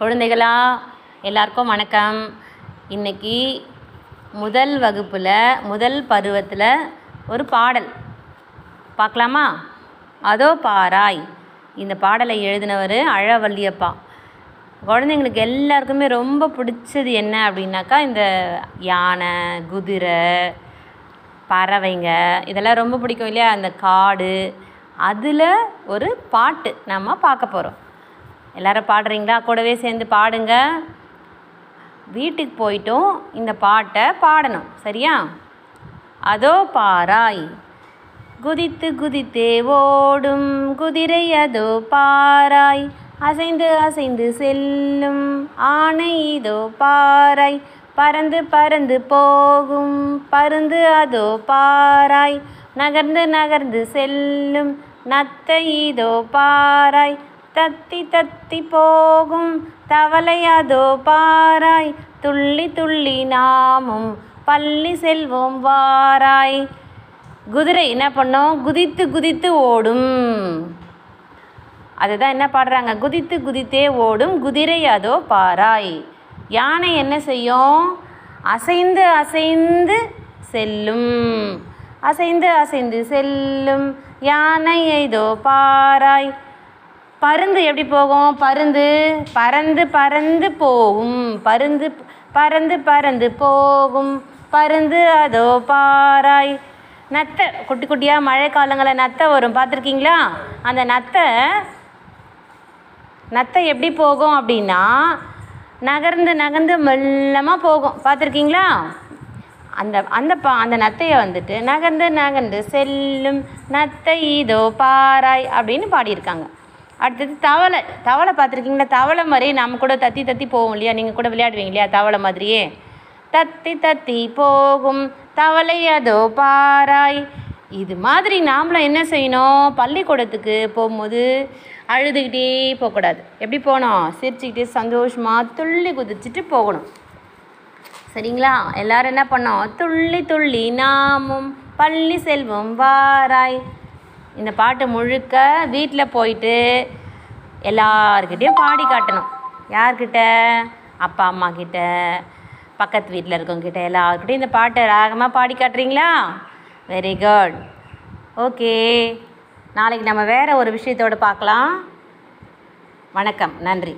குழந்தைகளா எல்லாருக்கும் வணக்கம். இன்னைக்கு முதல் வகுப்பில் முதல் பருவத்தில் ஒரு பாடல். பார்க்கலாமா? அதோ பாராய். இந்த பாடலை எழுதினவர் அழவல்லியப்பா குழந்தைங்களுக்கு எல்லாருக்குமே ரொம்ப பிடிச்சது என்ன அப்படின்னாக்கா இந்த யானை குதிரை பறவைங்க இதெல்லாம் ரொம்ப பிடிக்கும் இல்லையா? அந்த காடு. அதில் ஒரு பாட்டு நம்ம பார்க்க போகிறோம் எல்லாரும் பாடுறீங்களா? கூடவே சேர்ந்து பாடுங்க. வீட்டுக்கு போயிட்டும் இந்த பாட்டை பாடணும். சரியா? அதோ பாராய். குதித்து குதித்தே ஓடும் குதிரை அதோ பாராய். அசைந்து அசைந்து செல்லும் ஆணை இதோ பாராய். பறந்து பறந்து போகும் பருந்து அதோ பாராய். நகர்ந்து நகர்ந்து செல்லும் நத்தை இதோ பாராய். தத்தி தத்தி போகும் தவளை அதோ பாராய். துள்ளி துள்ளி நாமும் பள்ளி செல்வோம் வாராய். குதிரை என்ன பண்ணோம்? குதித்து குதித்து ஓடும். அதுதான் என்ன பாடுறாங்க? குதித்து குதித்தே ஓடும் குதிரை அதோ பாராய். யானை என்ன செய்யும்? அசைந்து அசைந்து செல்லும். அசைந்து அசைந்து செல்லும். யானை இதோ பாராய். பருந்து எப்படி போகும்? பருந்து பறந்து பறந்து போகும். பருந்து பறந்து பறந்து போகும். பருந்து அதோ பாராய். நத்தை குட்டி குட்டியாக மழை காலங்களில் நத்தை வரும். பார்த்துருக்கீங்களா? அந்த நத்தை நத்தை எப்படி போகும் அப்படின்னா நகர்ந்து நகர்ந்து மெல்லமாக போகும். பார்த்துருக்கீங்களா? அந்த அந்த பா அந்த நத்தையை வந்துட்டு நகர்ந்து நகர்ந்து செல்லும் நத்தை இதோ பாராய் அப்படின்னு பாடியிருக்காங்க. அடுத்தது தவளை. தவளை பார்த்துருக்கீங்களா? தவளை மாதிரி நம்ம கூட தத்தி தத்தி போவோம் இல்லையா? நீங்கள் கூட விளையாடுவீங்க இல்லையா தவளை மாதிரியே? தத்தி தத்தி போகும் தவளை அதோ பாராய். இது மாதிரி நாமளும் என்ன செய்யணும்? பள்ளிக்கூடத்துக்கு போகும்போது அழுதுகிட்டே போகக்கூடாது. எப்படி போகணும்? சிரிச்சுக்கிட்டே சந்தோஷமாக துள்ளி குதிச்சுட்டு போகணும். சரிங்களா? எல்லாரும் என்ன பண்ணோம் துள்ளி துள்ளி நாமும் பள்ளி செல்வம் வாராய். இந்த பாட்டு முழுக்க வீட்டில் போயிட்டு எல்லார்கிட்டேயும் பாடி காட்டணும். யார்கிட்ட? அப்பா அம்மா கிட்ட பக்கத்து வீட்டில் இருக்கவங்க எல்லாருக்கிட்டையும் இந்த பாட்டை ராகமாக பாடி காட்டுறீங்களா? வெரி குட் ஓகே நாளைக்கு நம்ம வேறு ஒரு விஷயத்தோடு பார்க்கலாம். வணக்கம். நன்றி.